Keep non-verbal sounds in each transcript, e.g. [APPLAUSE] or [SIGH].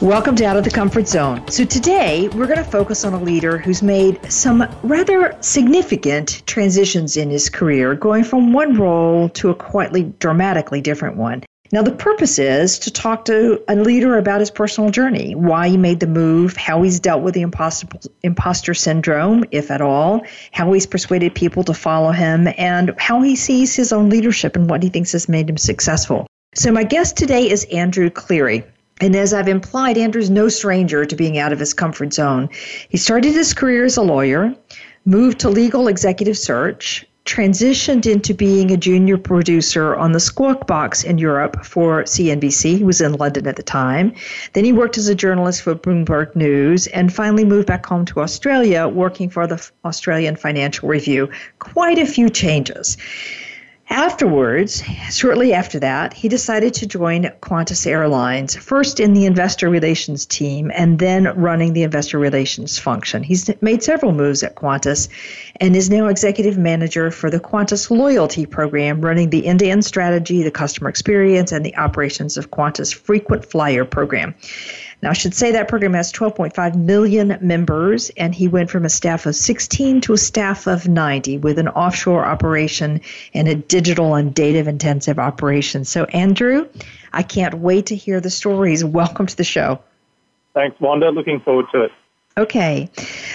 Welcome to Out of the Comfort Zone. So, today we're going to focus on a leader who's made some rather significant transitions in his career, going from one role to a quite dramatically different one. Now, the purpose is to talk to a leader about his personal journey, why he made the move, how he's dealt with the imposter syndrome, if at all, how he's persuaded people to follow him, and how he sees his own leadership and what he thinks has made him successful. So, my guest today is Andrew Cleary. And as I've implied, Andrew's no stranger to being out of his comfort zone. He started his career as a lawyer, moved to legal executive search, transitioned into being a junior producer on the Squawk Box in Europe for CNBC. He was in London at the time. Then he worked as a journalist for Bloomberg News and finally moved back home to Australia, working for the Australian Financial Review. Quite a few changes. Afterwards, shortly after that, he decided to join Qantas Airlines, first in the investor relations team and then running the investor relations function. He's made several moves at Qantas and is now executive manager for the Qantas Loyalty Program, running the end to end strategy, the customer experience, and the operations of Qantas Frequent Flyer Program. Now, I should say that program has 12.5 million members, and he went from a staff of 16 to a staff of 90 with an offshore operation and a digital and data intensive operation. So, Andrew, I can't wait to hear the stories. Welcome to the show. Thanks, Wanda. Looking forward to it. Okay.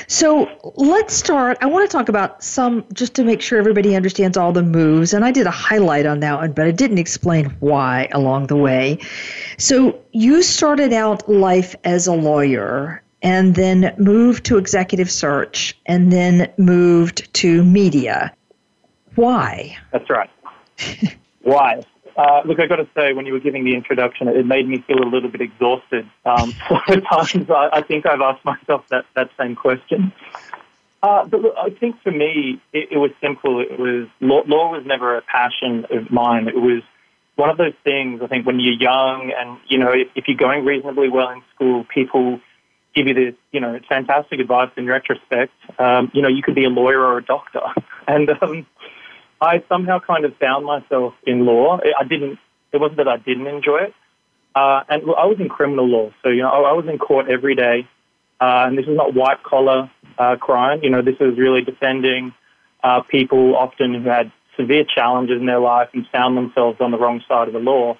So let's start. I want to talk about some, just to make sure everybody understands all the moves. And I did a highlight on that one, but I didn't explain why along the way. So you started out life as a lawyer and then moved to executive search and then moved to media. Why? That's right. [LAUGHS] why? Uh, look, I got to say, when you were giving the introduction, it made me feel a little bit exhausted. Um, [LAUGHS] so [LAUGHS] times, I, I, think I've asked myself that, that same question. Uh, but look, I think for me, it, it was simple. It was law, law was never a passion of mine. It was one of those things. I think when you're young, and you know, if, if you're going reasonably well in school, people give you this, you know, fantastic advice in retrospect. Um, you know, you could be a lawyer or a doctor, [LAUGHS] and um, I somehow kind of found myself in law. I didn't. It wasn't that I didn't enjoy it. Uh, and I was in criminal law, so you know I was in court every day, uh, and this is not white collar uh, crime. You know, this is really defending uh, people often who had severe challenges in their life and found themselves on the wrong side of the law.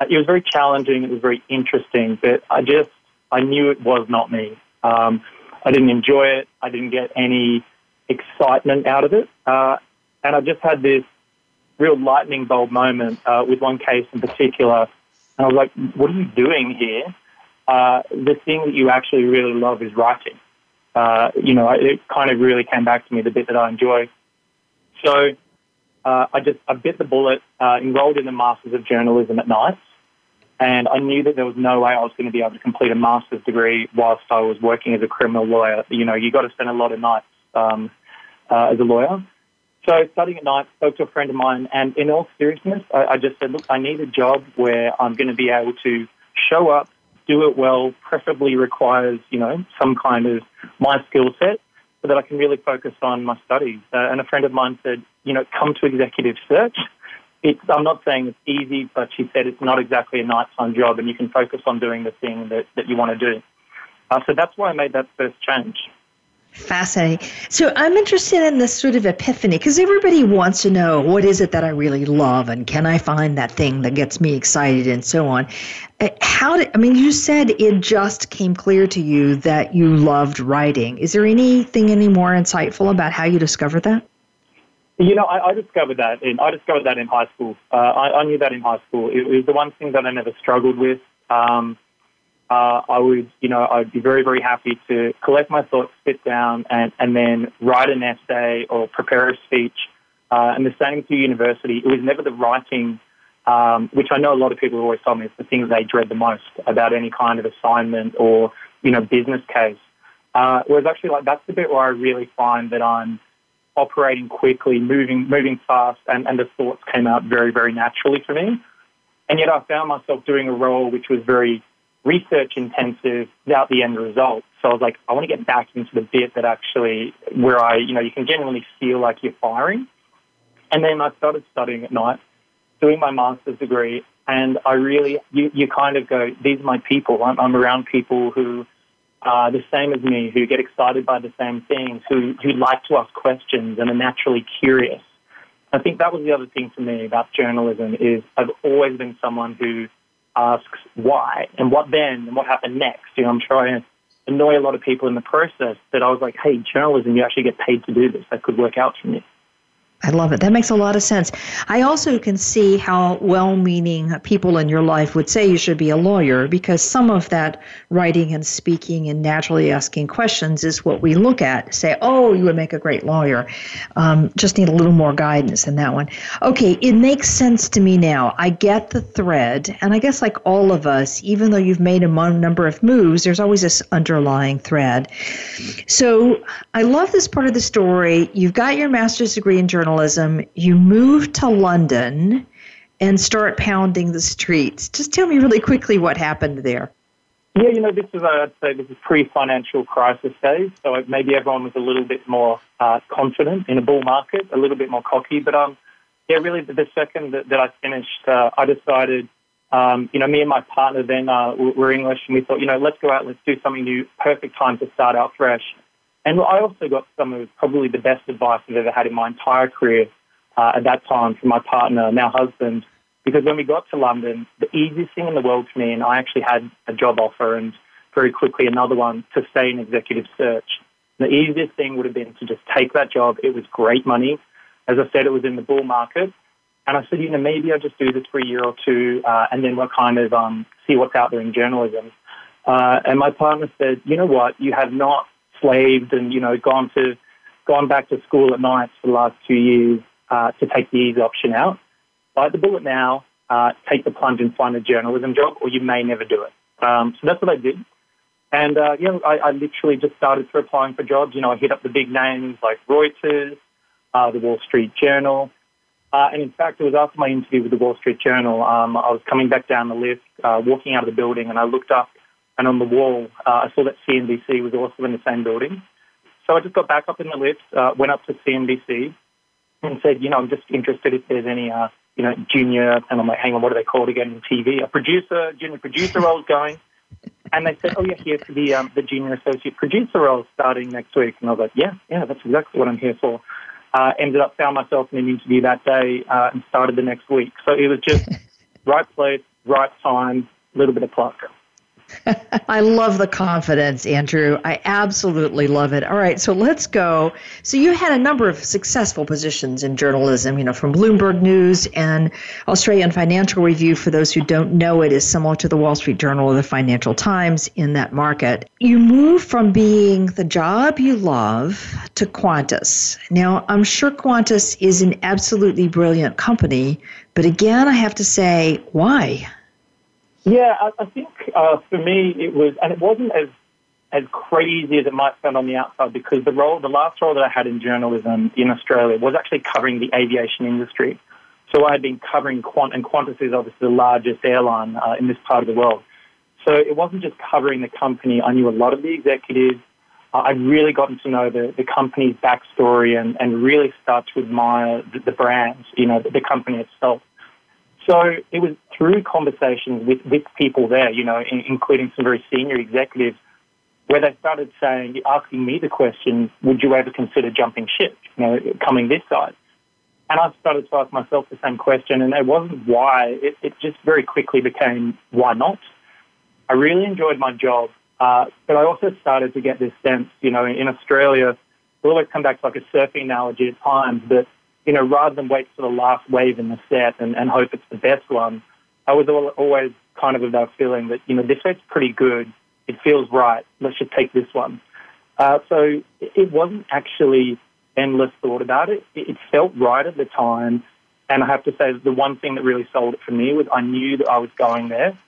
Uh, it was very challenging. It was very interesting, but I just I knew it was not me. Um, I didn't enjoy it. I didn't get any excitement out of it. Uh, and I just had this real lightning bulb moment uh, with one case in particular. And I was like, what are you doing here? Uh, the thing that you actually really love is writing. Uh, you know, it kind of really came back to me, the bit that I enjoy. So uh, I just, I bit the bullet, uh, enrolled in the Masters of Journalism at night. And I knew that there was no way I was going to be able to complete a master's degree whilst I was working as a criminal lawyer. You know, you got to spend a lot of nights um, uh, as a lawyer. So studying at night, spoke to a friend of mine, and in all seriousness, I, I just said, look, I need a job where I'm going to be able to show up, do it well, preferably requires, you know, some kind of my skill set so that I can really focus on my studies. Uh, and a friend of mine said, you know, come to executive search. It's, I'm not saying it's easy, but she said it's not exactly a nighttime job and you can focus on doing the thing that, that you want to do. Uh, so that's why I made that first change. Fascinating. So I'm interested in this sort of epiphany because everybody wants to know what is it that I really love and can I find that thing that gets me excited and so on. Uh, how did I mean? You said it just came clear to you that you loved writing. Is there anything any more insightful about how you discovered that? You know, I, I discovered that in I discovered that in high school. Uh, I, I, knew that in high school. It, it, was the one thing that I never struggled with. Um, uh, I would, you know, I'd be very, very happy to collect my thoughts, sit down, and, and then write an essay or prepare a speech. Uh, and the same through university. It was never the writing um, which I know a lot of people always tell me is the thing they dread the most about any kind of assignment or, you know, business case. Uh, whereas actually, like, that's the bit where I really find that I'm operating quickly, moving, moving fast, and, and the thoughts came out very, very naturally for me. And yet I found myself doing a role which was very research intensive without the end result. So I was like, I want to get back into the bit that actually where I, you know, you can genuinely feel like you're firing. And then I started studying at night, doing my master's degree, and I really, you, you kind of go, these are my people. I'm, I'm around people who are the same as me, who get excited by the same things, who, who like to ask questions and are naturally curious. I think that was the other thing for me about journalism is I've always been someone who asks why and what then and what happened next. You know, I'm trying to annoy a lot of people in the process that I was like, hey, journalism, you actually get paid to do this. That could work out for me. I love it. That makes a lot of sense. I also can see how well meaning people in your life would say you should be a lawyer because some of that writing and speaking and naturally asking questions is what we look at. Say, oh, you would make a great lawyer. Um, just need a little more guidance in that one. Okay, it makes sense to me now. I get the thread. And I guess, like all of us, even though you've made a number of moves, there's always this underlying thread. So I love this part of the story. You've got your master's degree in journalism journalism, you move to London and start pounding the streets. Just tell me really quickly what happened there. Yeah, you know, this is, I'd say, this is pre-financial crisis days, so maybe everyone was a little bit more uh, confident in a bull market, a little bit more cocky. But um, yeah, really, the second that, that I finished, uh, I decided, um, you know, me and my partner then uh, were English, and we thought, you know, let's go out, let's do something new. Perfect time to start out fresh. And I also got some of probably the best advice I've ever had in my entire career uh, at that time from my partner, now husband, because when we got to London, the easiest thing in the world for me, and I actually had a job offer and very quickly another one to stay in executive search. The easiest thing would have been to just take that job. It was great money. As I said, it was in the bull market. And I said, you know, maybe I'll just do this for a year or two uh, and then we'll kind of um, see what's out there in journalism. Uh, and my partner said, you know what, you have not slaved and you know gone to gone back to school at night for the last two years uh, to take the easy option out. Bite the bullet now, uh, take the plunge and find a journalism job, or you may never do it. Um, so that's what I did. And uh, yeah, I, I literally just started for applying for jobs. You know, I hit up the big names like Reuters, uh, the Wall Street Journal. Uh, and in fact, it was after my interview with the Wall Street Journal, um, I was coming back down the lift, uh, walking out of the building, and I looked up and on the wall, uh, I saw that CNBC was also in the same building. So I just got back up in the lift, uh, went up to CNBC, and said, you know, I'm just interested if there's any, uh, you know, junior, and I'm like, hang on, what are they called again in TV? A producer, junior producer roles going. And they said, oh, yeah, here's the, um, the junior associate producer role starting next week. And I was like, yeah, yeah, that's exactly what I'm here for. Uh, ended up, found myself in an interview that day uh, and started the next week. So it was just [LAUGHS] right place, right time, a little bit of pluck. I love the confidence, Andrew. I absolutely love it. All right, so let's go. So you had a number of successful positions in journalism, you know, from Bloomberg News and Australian Financial Review. For those who don't know, it is similar to the Wall Street Journal or the Financial Times in that market. You move from being the job you love to Qantas. Now, I'm sure Qantas is an absolutely brilliant company, but again, I have to say, why? Yeah, I, I think uh, for me it was, and it wasn't as as crazy as it might sound on the outside because the role, the last role that I had in journalism in Australia was actually covering the aviation industry. So I had been covering Quant, and Qantas is obviously the largest airline uh, in this part of the world. So it wasn't just covering the company. I knew a lot of the executives. Uh, I'd really gotten to know the, the company's backstory and, and really start to admire the, the brands, you know, the, the company itself. So it was through conversations with, with people there, you know, in, including some very senior executives, where they started saying, asking me the question, would you ever consider jumping ship, you know, coming this side? And I started to ask myself the same question, and it wasn't why. It, it just very quickly became, why not? I really enjoyed my job, uh, but I also started to get this sense, you know, in Australia, we'll always come back to like a surfing analogy at times, but you know, rather than wait for the last wave in the set and, and hope it's the best one, I was always kind of of that feeling that, you know, this set's pretty good. It feels right. Let's just take this one. Uh, so it wasn't actually endless thought about it. It felt right at the time. And I have to say, the one thing that really sold it for me was I knew that I was going there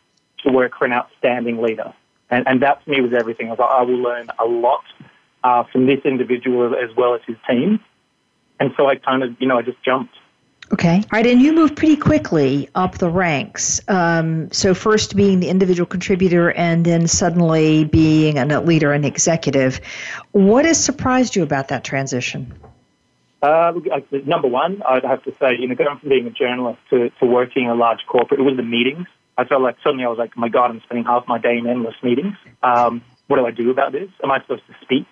to work for an outstanding leader. And, and that to me was everything. I was like, I will learn a lot uh, from this individual as well as his team. And so I kind of, you know, I just jumped. Okay. All right. And you moved pretty quickly up the ranks. Um, so, first being the individual contributor and then suddenly being a leader and executive. What has surprised you about that transition? Uh, number one, I'd have to say, you know, going from being a journalist to, to working in a large corporate, it was the meetings. I felt like suddenly I was like, oh my God, I'm spending half my day in endless meetings. Um, what do I do about this? Am I supposed to speak?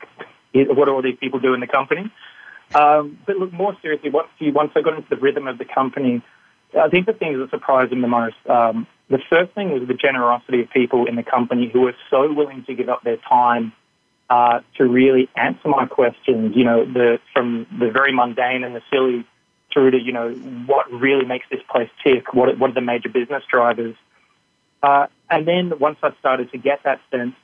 What do all these people do in the company? Um, but look, more seriously, once, you, once I got into the rhythm of the company, I think the things that surprised me the most, um, the first thing was the generosity of people in the company who were so willing to give up their time uh, to really answer my questions, you know, the, from the very mundane and the silly through to, you know, what really makes this place tick, what, what are the major business drivers. Uh, and then once I started to get that sense,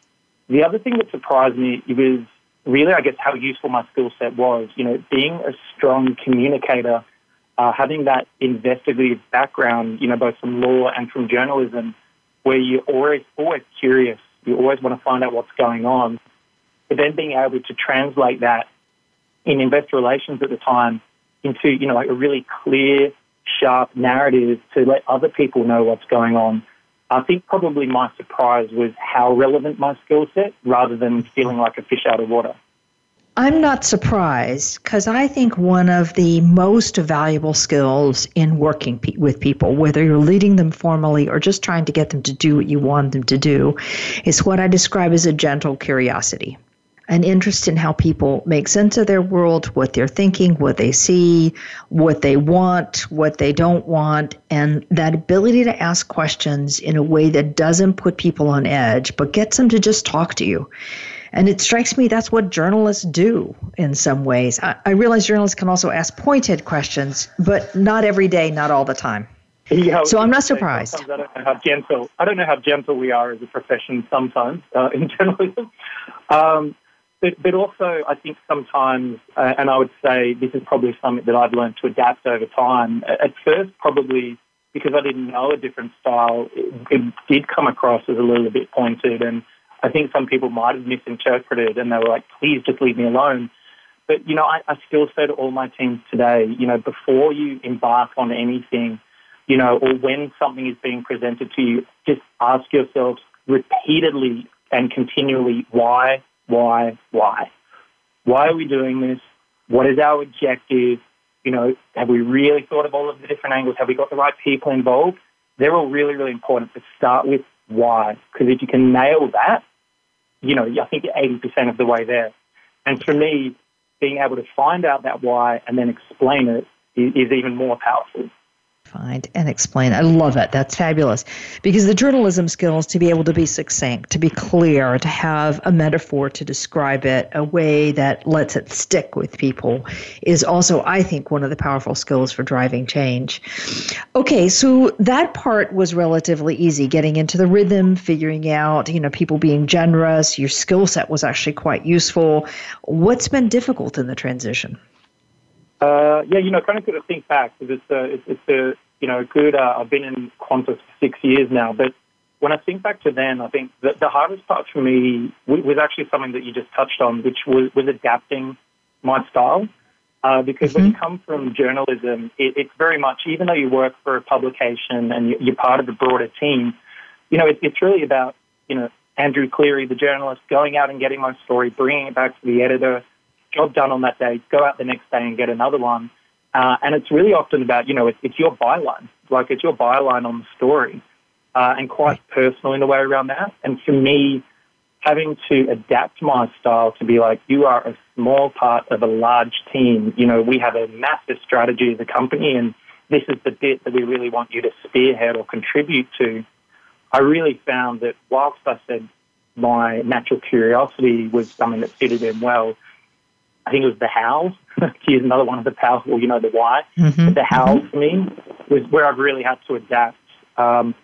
the other thing that surprised me was really, I guess, how useful my skill set was. You know, being a strong communicator, uh, having that investigative background, you know, both from law and from journalism, where you're always, always curious, you always want to find out what's going on, but then being able to translate that in investor relations at the time into, you know, like a really clear, sharp narrative to let other people know what's going on I think probably my surprise was how relevant my skill set rather than feeling like a fish out of water. I'm not surprised because I think one of the most valuable skills in working pe- with people, whether you're leading them formally or just trying to get them to do what you want them to do, is what I describe as a gentle curiosity an interest in how people make sense of their world, what they're thinking, what they see, what they want, what they don't want, and that ability to ask questions in a way that doesn't put people on edge, but gets them to just talk to you. And it strikes me that's what journalists do in some ways. I, I realize journalists can also ask pointed questions, but not every day, not all the time. Yeah, so I'm not surprised. I don't know how gentle. I don't know how gentle we are as a profession sometimes uh, in [LAUGHS] journalism. Um, but, but also, I think sometimes, uh, and I would say this is probably something that I've learned to adapt over time. At first, probably because I didn't know a different style, it, it did come across as a little bit pointed. And I think some people might have misinterpreted and they were like, please just leave me alone. But, you know, I, I still say to all my teams today, you know, before you embark on anything, you know, or when something is being presented to you, just ask yourselves repeatedly and continually why why, why? Why are we doing this? What is our objective? You know, have we really thought of all of the different angles? Have we got the right people involved? They're all really, really important to start with why. Because if you can nail that, you know, I think you're 80% of the way there. And for me, being able to find out that why and then explain it is, is even more powerful find and explain. I love it. That's fabulous. Because the journalism skills to be able to be succinct, to be clear, to have a metaphor to describe it, a way that lets it stick with people is also, I think, one of the powerful skills for driving change. Okay, so that part was relatively easy, getting into the rhythm, figuring out, you know, people being generous. Your skill set was actually quite useful. What's been difficult in the transition? Uh, yeah, you know, kind of good to think back because it's a, it's, it's a, you know, good. Uh, I've been in Qantas for six years now, but when I think back to then, I think that the hardest part for me was actually something that you just touched on, which was, was adapting my style. Uh, because mm-hmm. when you mm-hmm. come from journalism, it, it's very much, even though you work for a publication and you're part of a broader team, you know, it, it's really about, you know, Andrew Cleary, the journalist, going out and getting my story, bringing it back to the editor, job done on that day, go out the next day and get another one. Uh, and it's really often about, you know, it's, it's your byline. Like it's your byline on the story uh, and quite personal in a way around that. And for me, having to adapt my style to be like, you are a small part of a large team. You know, we have a massive strategy as a company and this is the bit that we really want you to spearhead or contribute to. I really found that whilst I said my natural curiosity was something that fitted in well, I think it was the how. [LAUGHS] Here's another one of the powerful, you know, the why. Mm-hmm. the how mm-hmm. for me was where I've really had to adapt. Um,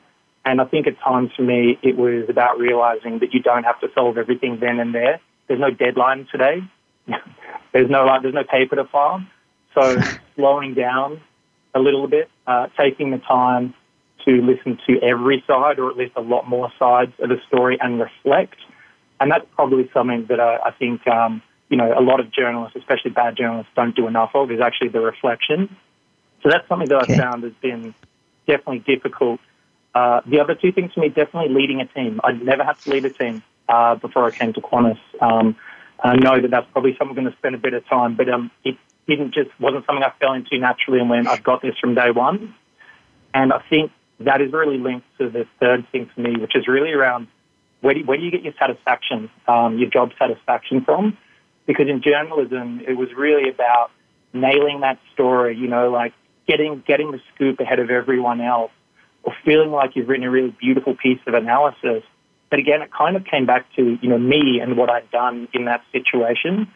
and I think at times for me, it was about realizing that you don't have to solve everything then and there. There's no deadline today. [LAUGHS] there's no like, there's no paper to file. So [LAUGHS] slowing down, a little bit, uh, taking the time to listen to every side, or at least a lot more sides of the story, and reflect. And that's probably something that I, I think um, you know a lot of journalists, especially bad journalists, don't do enough of. Is actually the reflection. So that's something that okay. I found has been definitely difficult. Uh, the other two things for me, definitely leading a team. I'd never had to lead a team uh, before I came to Qantas. Um, I know that that's probably something I'm going to spend a bit of time, but um, it didn't just wasn't something I fell into naturally and went, I've got this from day one. And I think that is really linked to the third thing for me, which is really around where do, where do you get your satisfaction, um, your job satisfaction from? Because in journalism, it was really about nailing that story, you know, like getting getting the scoop ahead of everyone else, or feeling like you've written a really beautiful piece of analysis. But again, it kind of came back to you know me and what I'd done in that situation,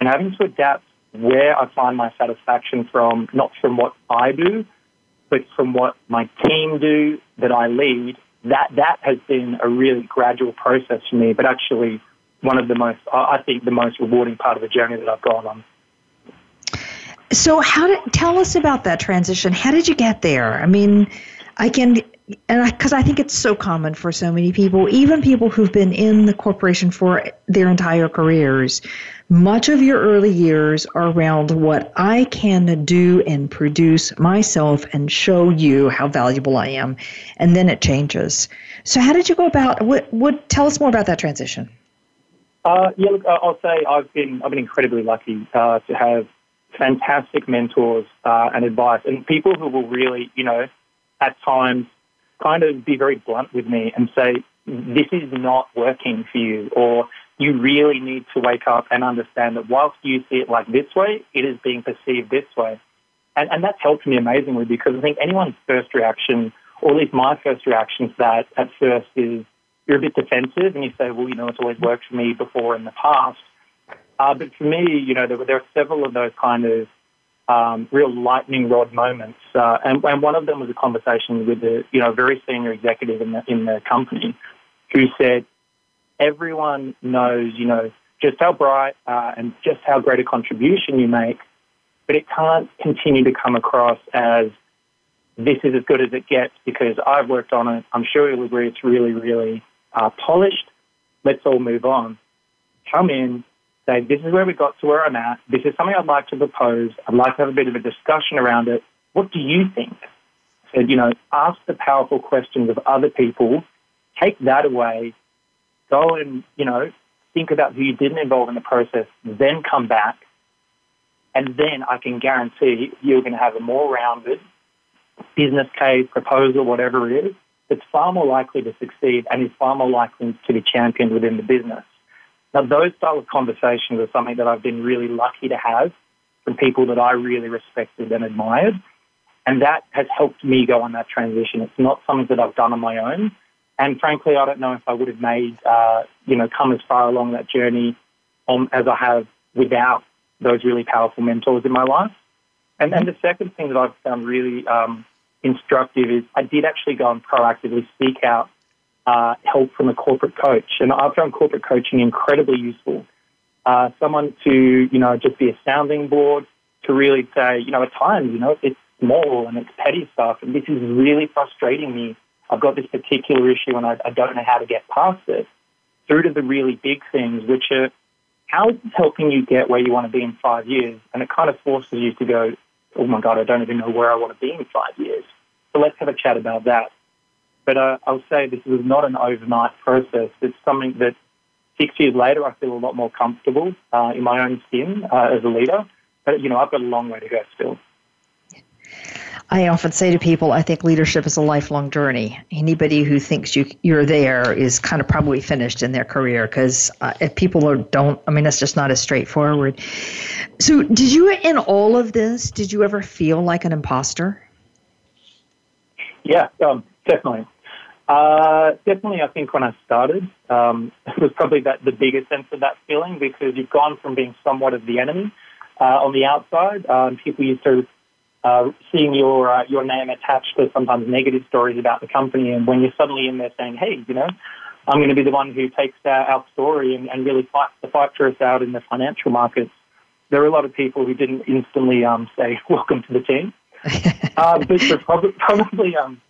and having to adapt where I find my satisfaction from, not from what I do, but from what my team do that I lead. That that has been a really gradual process for me, but actually one of the most, I think, the most rewarding part of the journey that I've gone on. So, how did tell us about that transition? How did you get there? I mean, I can, and because I, I, think it's so common for so many people, even people who've been in the corporation for their entire careers. Much of your early years are around what I can do and produce myself and show you how valuable I am, and then it changes. So, how did you go about? What? What? Tell us more about that transition. Uh, yeah, look, I'll say I've been I've been incredibly lucky uh, to have fantastic mentors uh, and advice, and people who will really, you know, at times kind of be very blunt with me and say, this is not working for you, or you really need to wake up and understand that whilst you see it like this way, it is being perceived this way. And, and that's helped me amazingly because I think anyone's first reaction, or at least my first reaction to that at first is you're a bit defensive and you say, well, you know, it's always worked for me before in the past. Uh, but for me, you know, there, were, there are several of those kind of um, real lightning rod moments, uh, and, and, one of them was a conversation with a you know very senior executive in the in the company, who said, "Everyone knows, you know, just how bright uh, and just how great a contribution you make, but it can't continue to come across as this is as good as it gets because I've worked on it. I'm sure you'll agree it's really, really uh, polished. Let's all move on. Come in, say, this is where we got to where I'm at. This is something I'd like to propose. I'd like to have a bit of a discussion around it. What do you think? Said, you know, ask the powerful questions of other people, take that away, go and, you know, think about who you didn't involve in the process, then come back. And then I can guarantee you're going to have a more rounded business case, proposal, whatever it is, that's far more likely to succeed and is far more likely to be championed within the business. Now, those style of conversations are something that I've been really lucky to have from people that I really respected and admired. And that has helped me go on that transition. It's not something that I've done on my own. And frankly, I don't know if I would have made, uh, you know, come as far along that journey um, as I have without those really powerful mentors in my life. And then the second thing that I've found really um, instructive is I did actually go and proactively seek out uh, help from a corporate coach. And I found corporate coaching incredibly useful. Uh, someone to, you know, just be a sounding board to really say, you know, at times, you know, it's small and it's petty stuff and this is really frustrating me. I've got this particular issue and I, I don't know how to get past it. Through to the really big things, which are how is this helping you get where you want to be in five years? And it kind of forces you to go, oh my God, I don't even know where I want to be in five years. So let's have a chat about that. But uh, I'll say this was not an overnight process. It's something that six years later I feel a lot more comfortable uh, in my own skin uh, as a leader. But, you know, I've got a long way to go still. I often say to people, I think leadership is a lifelong journey. Anybody who thinks you you're there is kind of probably finished in their career because uh, if people are, don't, I mean, it's just not as straightforward. So, did you in all of this? Did you ever feel like an imposter? Yeah, um, definitely. Uh, definitely, I think when I started, um, [LAUGHS] it was probably that the biggest sense of that feeling because you've gone from being somewhat of the enemy uh, on the outside. Um, people used to uh, seeing your uh, your name attached to sometimes negative stories about the company, and when you're suddenly in there saying, "Hey, you know, I'm going to be the one who takes our, our story and, and really fights the fight for us out in the financial markets," there are a lot of people who didn't instantly um, say, [LAUGHS] "Welcome to the team." Uh, probably, [LAUGHS] probably um,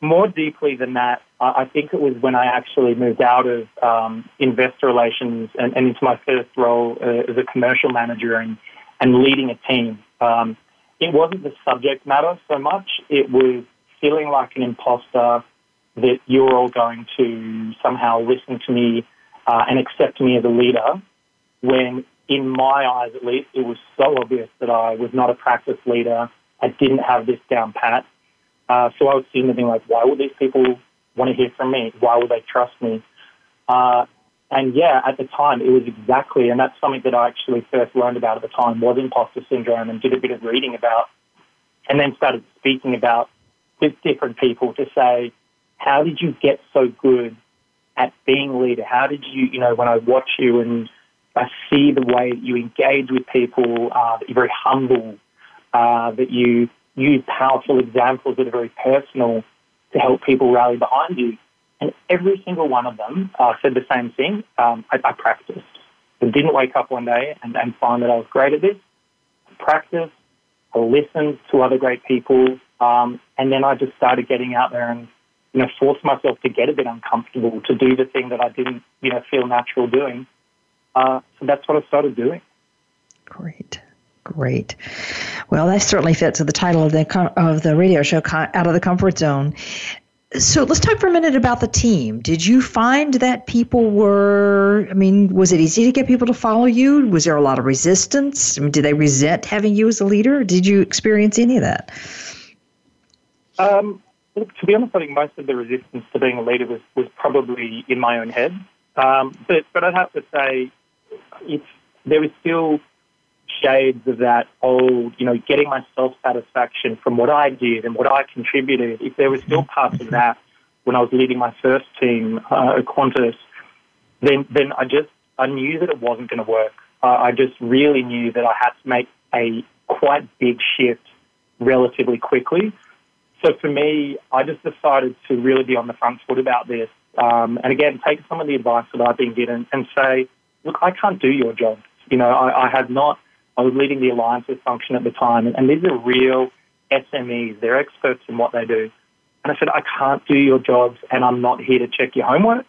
more deeply than that, I think it was when I actually moved out of um, investor relations and, and, into my first role uh, as a commercial manager and, and leading a team. Um, it wasn't the subject matter so much. It was feeling like an imposter that you're all going to somehow listen to me uh, and accept me as a leader when, in my eyes at least, it was so obvious that I was not a practice leader. I didn't have this down pat. Uh, so I was sitting there being like, why would these people want to hear from me? Why would they trust me? Uh, and yeah, at the time, it was exactly, and that's something that I actually first learned about at the time was imposter syndrome and did a bit of reading about, and then started speaking about with different people to say, how did you get so good at being a leader? How did you, you know, when I watch you and I see the way that you engage with people, uh, that you're very humble, uh, that you use powerful examples that are very personal to help people rally behind you. And every single one of them uh, said the same thing. Um, I, I, practiced. I didn't wake up one day and, and find that I was great at this. I practiced. I listened to other great people. Um, and then I just started getting out there and, you know, forced myself to get a bit uncomfortable, to do the thing that I didn't, you know, feel natural doing. Uh, so that's what I started doing. Great. Great. Well, that certainly fits with the title of the of the radio show, "Out of the Comfort Zone." So let's talk for a minute about the team. Did you find that people were? I mean, was it easy to get people to follow you? Was there a lot of resistance? I mean, did they resent having you as a leader? Did you experience any of that? Um, look, to be honest, I think most of the resistance to being a leader was, was probably in my own head. Um, but but I'd have to say, it's there was still shades of that old, you know, getting my self satisfaction from what I did and what I contributed, if there was still parts of that when I was leading my first team uh, at Qantas, then then I just I knew that it wasn't going to work. Uh, I just really knew that I had to make a quite big shift relatively quickly. So for me, I just decided to really be on the front foot about this. Um, and again, take some of the advice that I've been given and say, look, I can't do your job. You know, I, I have not I was leading the alliances function at the time, and these are real SMEs. They're experts in what they do. And I said, I can't do your jobs, and I'm not here to check your homework.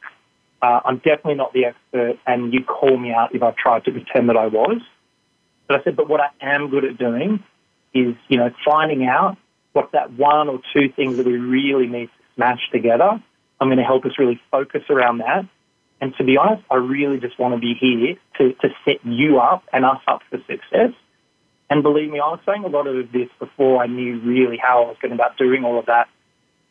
Uh, I'm definitely not the expert, and you call me out if I tried to pretend that I was. But I said, but what I am good at doing is, you know, finding out what that one or two things that we really need to smash together. I'm going to help us really focus around that and to be honest, I really just want to be here to, to set you up and us up for success. And believe me, I was saying a lot of this before I knew really how I was going about doing all of that.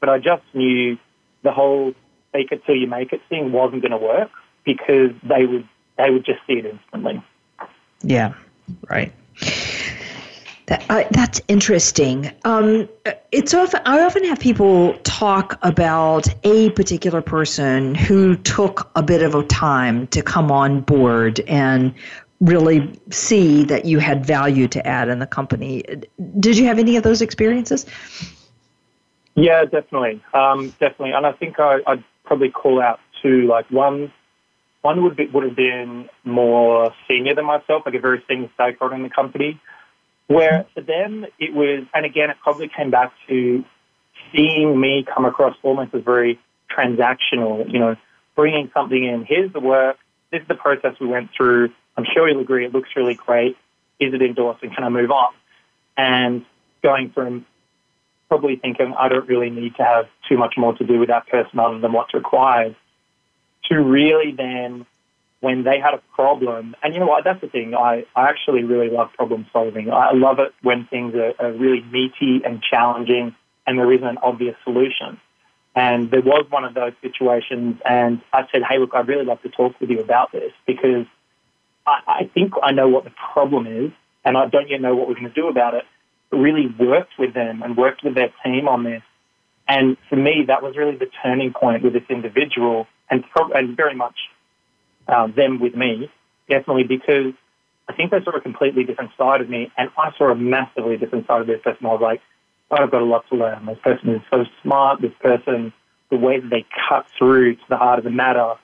But I just knew the whole fake it till you make it thing wasn't going to work because they would they would just see it instantly. Yeah, right. That, uh, that's interesting. Um, it's often I often have people talk about a particular person who took a bit of a time to come on board and really see that you had value to add in the company. Did you have any of those experiences? Yeah, definitely, um, definitely, and I think I, would probably call out two. Like one, one would be, would have been more senior than myself, like a very senior stakeholder in the company. Where for them it was, and again, it probably came back to seeing me come across almost as very transactional, you know, bringing something in. Here's the work. This is the process we went through. I'm sure you'll agree it looks really great. Is it endorsed and can I move on? And going from probably thinking I don't really need to have too much more to do with that person other than what's required to really then when they had a problem, and you know what, that's the thing, I, I actually really love problem solving. I love it when things are, are really meaty and challenging and there isn't an obvious solution. And there was one of those situations, and I said, hey, look, I'd really love to talk with you about this because I, I think I know what the problem is, and I don't yet know what we're going to do about it. But really worked with them and worked with their team on this. And for me, that was really the turning point with this individual, and, pro- and very much uh, them with me, definitely because I think they saw a completely different side of me, and I saw a massively different side of this person. I was like, oh, I've got a lot to learn. This person is so smart. This person, the way that they cut through to the heart of the matter.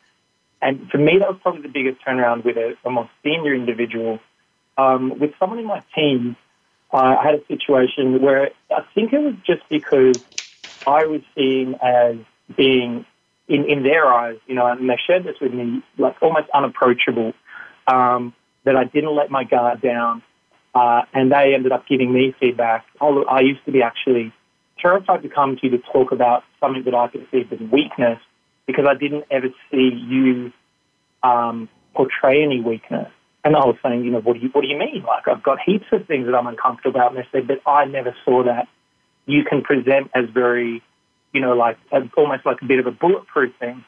And for me, that was probably the biggest turnaround with a, a more senior individual. Um, with someone in my team, I had a situation where I think it was just because I was seen as being, in, in their eyes, you know, and they shared this with me, like almost unapproachable, um, that I didn't let my guard down. Uh, and they ended up giving me feedback. Oh, I used to be actually terrified to come to you to talk about something that I perceived as weakness because I didn't ever see you um, portray any weakness. And I was saying, you know, what do you what do you mean? Like I've got heaps of things that I'm uncomfortable about, and they said, but I never saw that. You can present as very, you know, like almost like a bit of a bulletproof thing.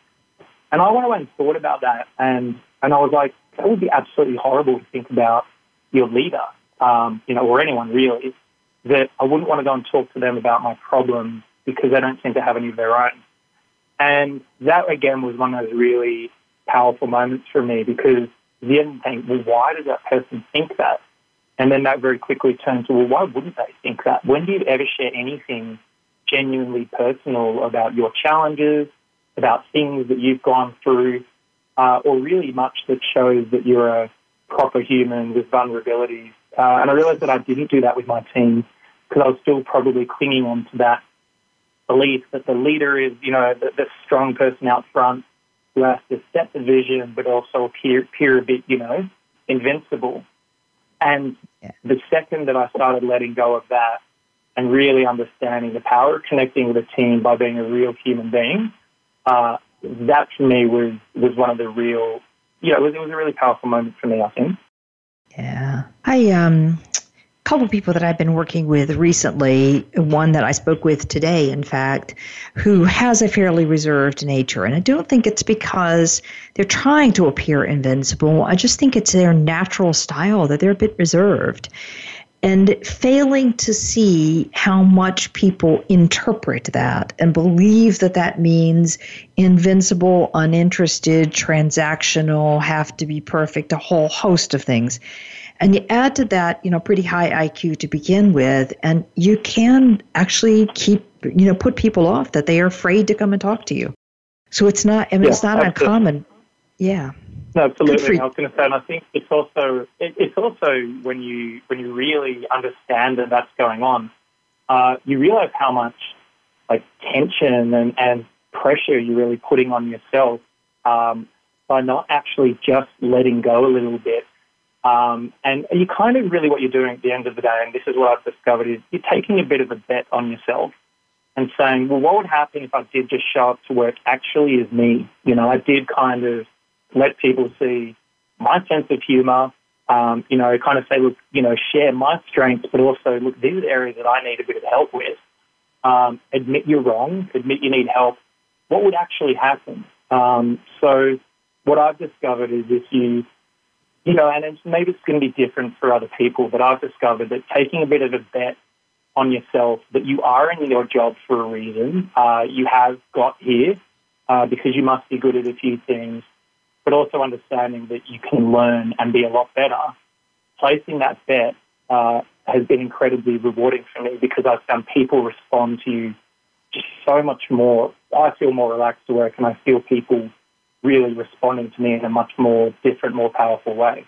And I went away and thought about that, and and I was like, that would be absolutely horrible to think about your leader, um, you know, or anyone really. That I wouldn't want to go and talk to them about my problems because they don't seem to have any of their own. And that again was one of those really powerful moments for me because the end think, well, why does that person think that? And then that very quickly turned to, well, why wouldn't they think that? When do you ever share anything genuinely personal about your challenges, about things that you've gone through, uh, or really much that shows that you're a proper human with vulnerabilities? Uh, and I realized that I didn't do that with my team because I was still probably clinging on to that belief that the leader is, you know, the, the strong person out front who has to set the vision, but also appear, appear a bit, you know, invincible. And yeah. the second that I started letting go of that and really understanding the power of connecting with a team by being a real human being, uh, that for me was, was one of the real, you know, it was, it was a really powerful moment for me, I think. Yeah. I, um, couple of people that I've been working with recently, one that I spoke with today, in fact, who has a fairly reserved nature. And I don't think it's because they're trying to appear invincible. I just think it's their natural style that they're a bit reserved. And failing to see how much people interpret that and believe that that means invincible, uninterested, transactional, have to be perfect, a whole host of things and you add to that, you know, pretty high IQ to begin with, and you can actually keep, you know, put people off that they are afraid to come and talk to you. So it's not, I mean, yeah, it's not absolutely. uncommon. Yeah. No, absolutely. I was going to say, and I think it's also it, it's also when you when you really understand that that's going on, uh, you realize how much like tension and, and pressure you're really putting on yourself um, by not actually just letting go a little bit um, and you kind of really what you're doing at the end of the day, and this is what I've discovered, is you're taking a bit of a bet on yourself and saying, well, what would happen if I did just show up to work actually as me? You know, I did kind of let people see my sense of humor, um, you know, kind of say, look, you know, share my strengths, but also, look, these are areas that I need a bit of help with. Um, admit you're wrong, admit you need help. What would actually happen? Um, so what I've discovered is if you you know, and maybe it's going to be different for other people, but I've discovered that taking a bit of a bet on yourself that you are in your job for a reason, uh, you have got here uh, because you must be good at a few things, but also understanding that you can learn and be a lot better. Placing that bet uh, has been incredibly rewarding for me because I've found people respond to you just so much more. I feel more relaxed to work and I feel people really responding to me in a much more different, more powerful way.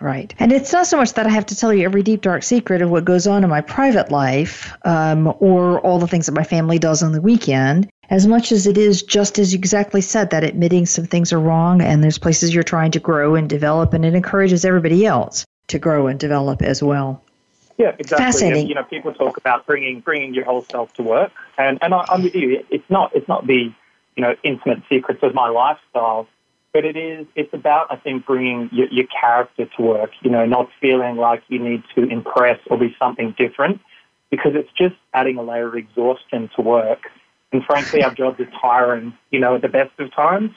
Right. And it's not so much that I have to tell you every deep, dark secret of what goes on in my private life um, or all the things that my family does on the weekend, as much as it is just as you exactly said that admitting some things are wrong and there's places you're trying to grow and develop, and it encourages everybody else to grow and develop as well. Yeah, exactly. Fascinating. you know, people talk about bringing bringing your whole self to work, and and I, I'm with you. It's not it's not the you know, intimate secrets of my lifestyle. But it is, it's about, I think, bringing your, your character to work, you know, not feeling like you need to impress or be something different because it's just adding a layer of exhaustion to work. And frankly, our jobs are tiring, you know, at the best of times.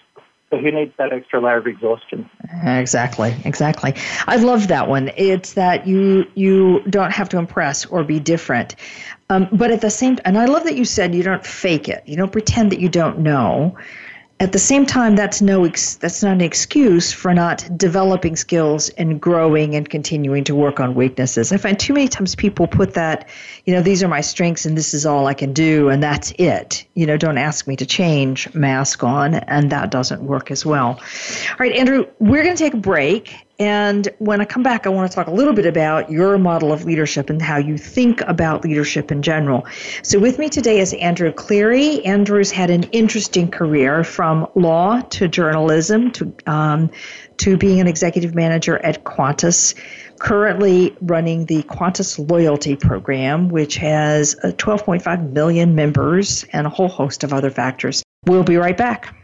So who needs that extra layer of exhaustion? Exactly, exactly. I love that one. It's that you you don't have to impress or be different, um, but at the same, and I love that you said you don't fake it. You don't pretend that you don't know at the same time, that's no ex- that's not an excuse for not developing skills and growing and continuing to work on weaknesses. I find too many times people put that, you know, these are my strengths and this is all I can do and that's it. You know, don't ask me to change mask on, and that doesn't work as well. All right, Andrew, we're going to take a break. And when I come back, I want to talk a little bit about your model of leadership and how you think about leadership in general. So, with me today is Andrew Cleary. Andrew's had an interesting career from law to journalism to um, to being an executive manager at Qantas. Currently running the Qantas Loyalty Program, which has 12.5 million members and a whole host of other factors. We'll be right back.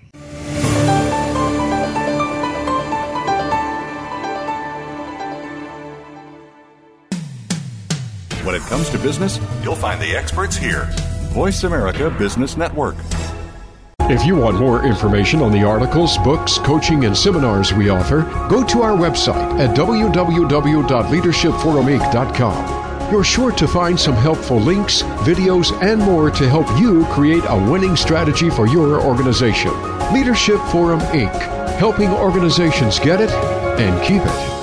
When it comes to business, you'll find the experts here. Voice America Business Network. If you want more information on the articles, books, coaching, and seminars we offer, go to our website at www.leadershipforuminc.com. You're sure to find some helpful links, videos, and more to help you create a winning strategy for your organization. Leadership Forum Inc., helping organizations get it and keep it.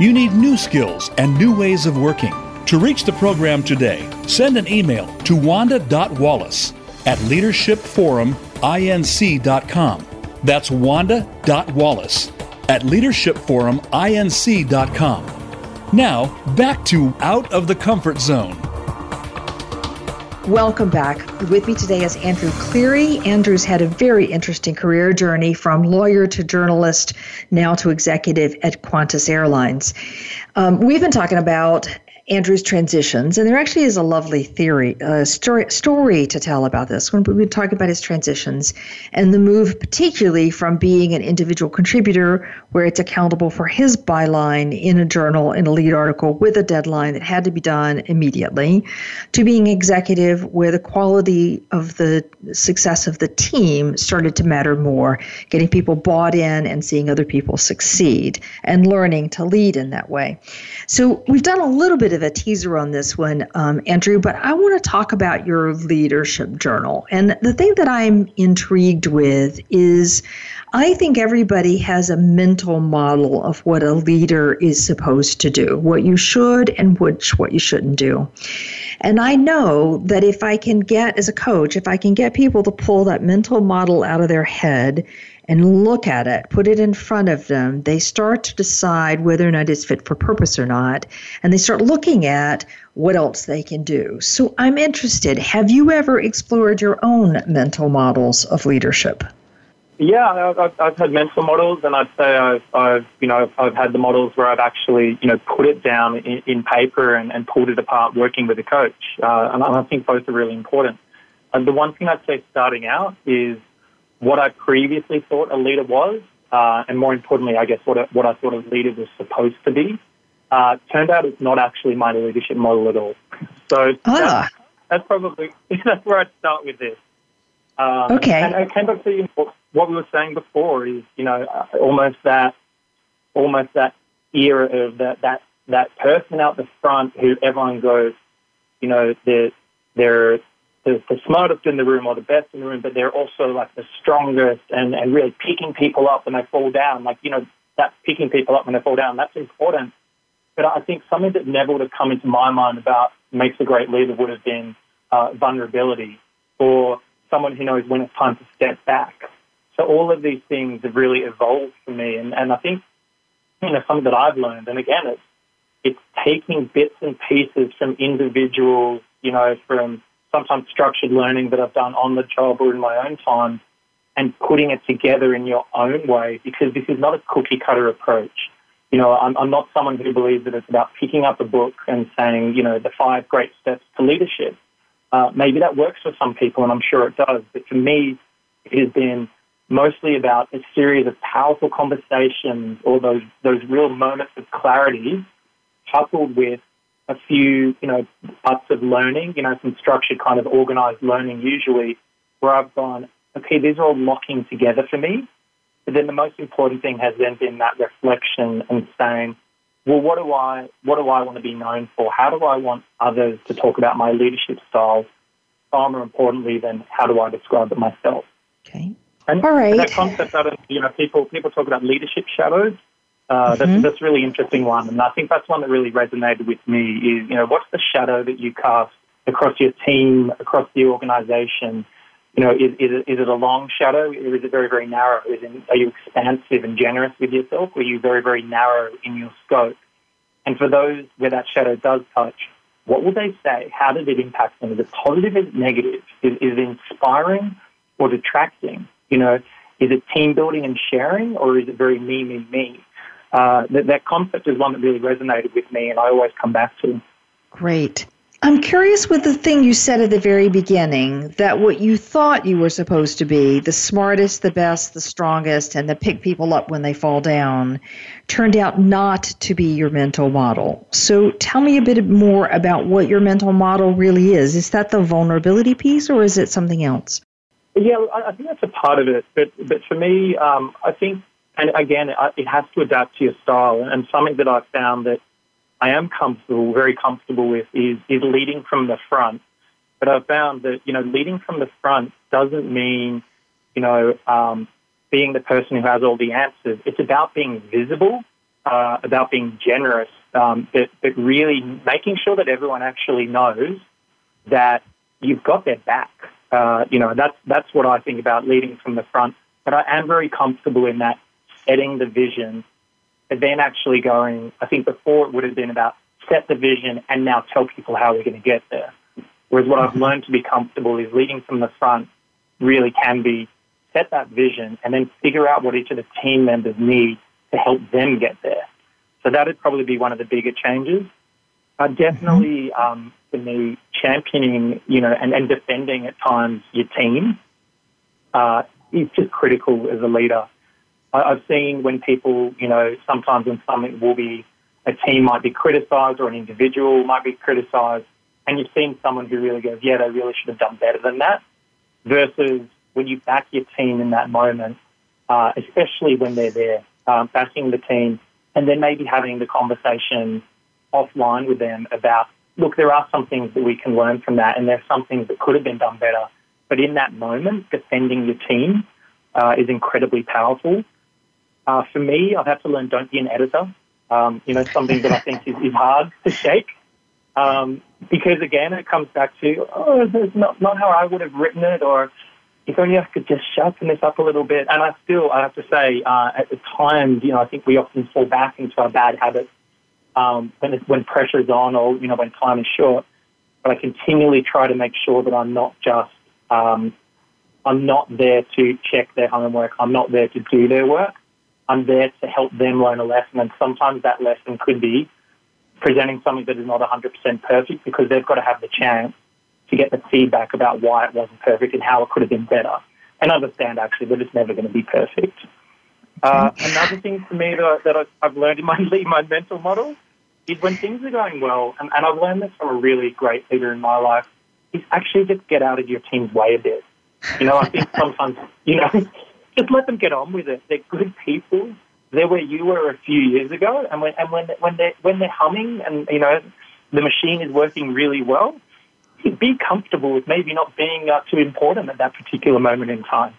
You need new skills and new ways of working. To reach the program today, send an email to wanda.wallace at leadershipforuminc.com. That's wanda.wallace at leadershipforuminc.com. Now, back to Out of the Comfort Zone. Welcome back. With me today is Andrew Cleary. Andrew's had a very interesting career journey from lawyer to journalist, now to executive at Qantas Airlines. Um, we've been talking about Andrew's transitions, and there actually is a lovely theory, story, story to tell about this. When we talk about his transitions and the move, particularly from being an individual contributor, where it's accountable for his byline in a journal, in a lead article with a deadline that had to be done immediately, to being executive, where the quality of the success of the team started to matter more, getting people bought in and seeing other people succeed, and learning to lead in that way. So we've done a little bit of a teaser on this one, um, Andrew, but I want to talk about your leadership journal. And the thing that I'm intrigued with is I think everybody has a mental model of what a leader is supposed to do, what you should and which what you shouldn't do. And I know that if I can get, as a coach, if I can get people to pull that mental model out of their head and look at it, put it in front of them, they start to decide whether or not it's fit for purpose or not. And they start looking at what else they can do. So I'm interested. Have you ever explored your own mental models of leadership? Yeah, I've, I've had mental models, and I'd say I've, I've, you know, I've had the models where I've actually, you know, put it down in, in paper and, and pulled it apart working with a coach. Uh, and I think both are really important. And the one thing I'd say starting out is what I previously thought a leader was, uh, and more importantly, I guess what a, what I thought a leader was supposed to be, uh, turned out it's not actually my leadership model at all. So ah. that's, that's, probably [LAUGHS] that's where I'd start with this. Um, okay. And I came back to you, what we were saying before is, you know, uh, almost that, almost that era of that that that person out the front who everyone goes, you know, they're they're the, the smartest in the room or the best in the room, but they're also like the strongest and, and really picking people up when they fall down. Like, you know, that picking people up when they fall down, that's important. But I think something that never would have come into my mind about makes a great leader would have been uh, vulnerability or someone who knows when it's time to step back. So all of these things have really evolved for me, and, and I think you know something that I've learned, and again, it's it's taking bits and pieces from individuals, you know, from sometimes structured learning that I've done on the job or in my own time, and putting it together in your own way because this is not a cookie cutter approach. You know, I'm, I'm not someone who believes that it's about picking up a book and saying, you know, the five great steps to leadership. Uh, maybe that works for some people, and I'm sure it does. But for me, it has been mostly about a series of powerful conversations or those those real moments of clarity, coupled with a few, you know, parts of learning, you know, some structured kind of organized learning usually, where I've gone, okay, these are all locking together for me. But then the most important thing has then been that reflection and saying, well, what do I what do I want to be known for? How do I want others to talk about my leadership style? Far more importantly than how do I describe it myself? Okay. And All right. that concept that you know people people talk about leadership shadows. Uh, Mm-hmm. that's, that's a really interesting one, and I think that's one that really resonated with me. Is you know what's the shadow that you cast across your team, across the organisation? You know, is, is, it, is it a long shadow, or is it very very narrow? Is it, are you expansive and generous with yourself, or are you very very narrow in your scope? And for those where that shadow does touch, what will they say? How did it impact them? Is it positive? Is it negative? Is, is it inspiring or detracting? You know, is it team building and sharing, or is it very me, me, me? Uh, that, that concept is one that really resonated with me, and I always come back to. It. Great. I'm curious with the thing you said at the very beginning that what you thought you were supposed to be, the smartest, the best, the strongest, and the pick people up when they fall down, turned out not to be your mental model. So tell me a bit more about what your mental model really is. Is that the vulnerability piece or is it something else? Yeah, I I think that's a part of it. But but for me, um, I think, and again, it has to adapt to your style. And something that I've found that I am comfortable, very comfortable with, is is leading from the front. But I've found that you know, leading from the front doesn't mean, you know, um, being the person who has all the answers. It's about being visible, uh, about being generous, um, but but really making sure that everyone actually knows that you've got their back. Uh, you know, that's that's what I think about leading from the front. But I am very comfortable in that setting the vision, and then actually going. I think before it would have been about set the vision and now tell people how we're going to get there. Whereas what I've learned to be comfortable is leading from the front. Really can be set that vision and then figure out what each of the team members need to help them get there. So that would probably be one of the bigger changes. Uh, definitely, um, for me, championing, you know, and, and defending at times your team uh, is just critical as a leader. I, I've seen when people, you know, sometimes when something will be, a team might be criticised or an individual might be criticised, and you've seen someone who really goes, yeah, they really should have done better than that, versus when you back your team in that moment, uh, especially when they're there, um, backing the team, and then maybe having the conversation offline with them about, look, there are some things that we can learn from that, and there's some things that could have been done better. But in that moment, defending your team uh, is incredibly powerful. Uh, for me, I've had to learn don't be an editor. Um, you know, something that I think is, is hard to shake. Um, because again, it comes back to, oh, it's not, not how I would have written it, or if only I could just sharpen this up a little bit. And I still, I have to say, uh, at the times, you know, I think we often fall back into our bad habits um, when, when pressure's on or, you know, when time is short. But I continually try to make sure that I'm not just, um, I'm not there to check their homework. I'm not there to do their work. I'm there to help them learn a lesson. And sometimes that lesson could be presenting something that is not 100% perfect because they've got to have the chance to get the feedback about why it wasn't perfect and how it could have been better. And understand actually that it's never going to be perfect. Uh, another thing for me that, that I've learned in my [LAUGHS] my mental model is when things are going well, and, and I've learned this from a really great leader in my life, is actually just get out of your team's way a bit. You know, I think sometimes, you know, just let them get on with it. They're good people. They're where you were a few years ago, and when and when when they when they're humming and you know the machine is working really well, be comfortable with maybe not being uh, too important at that particular moment in time.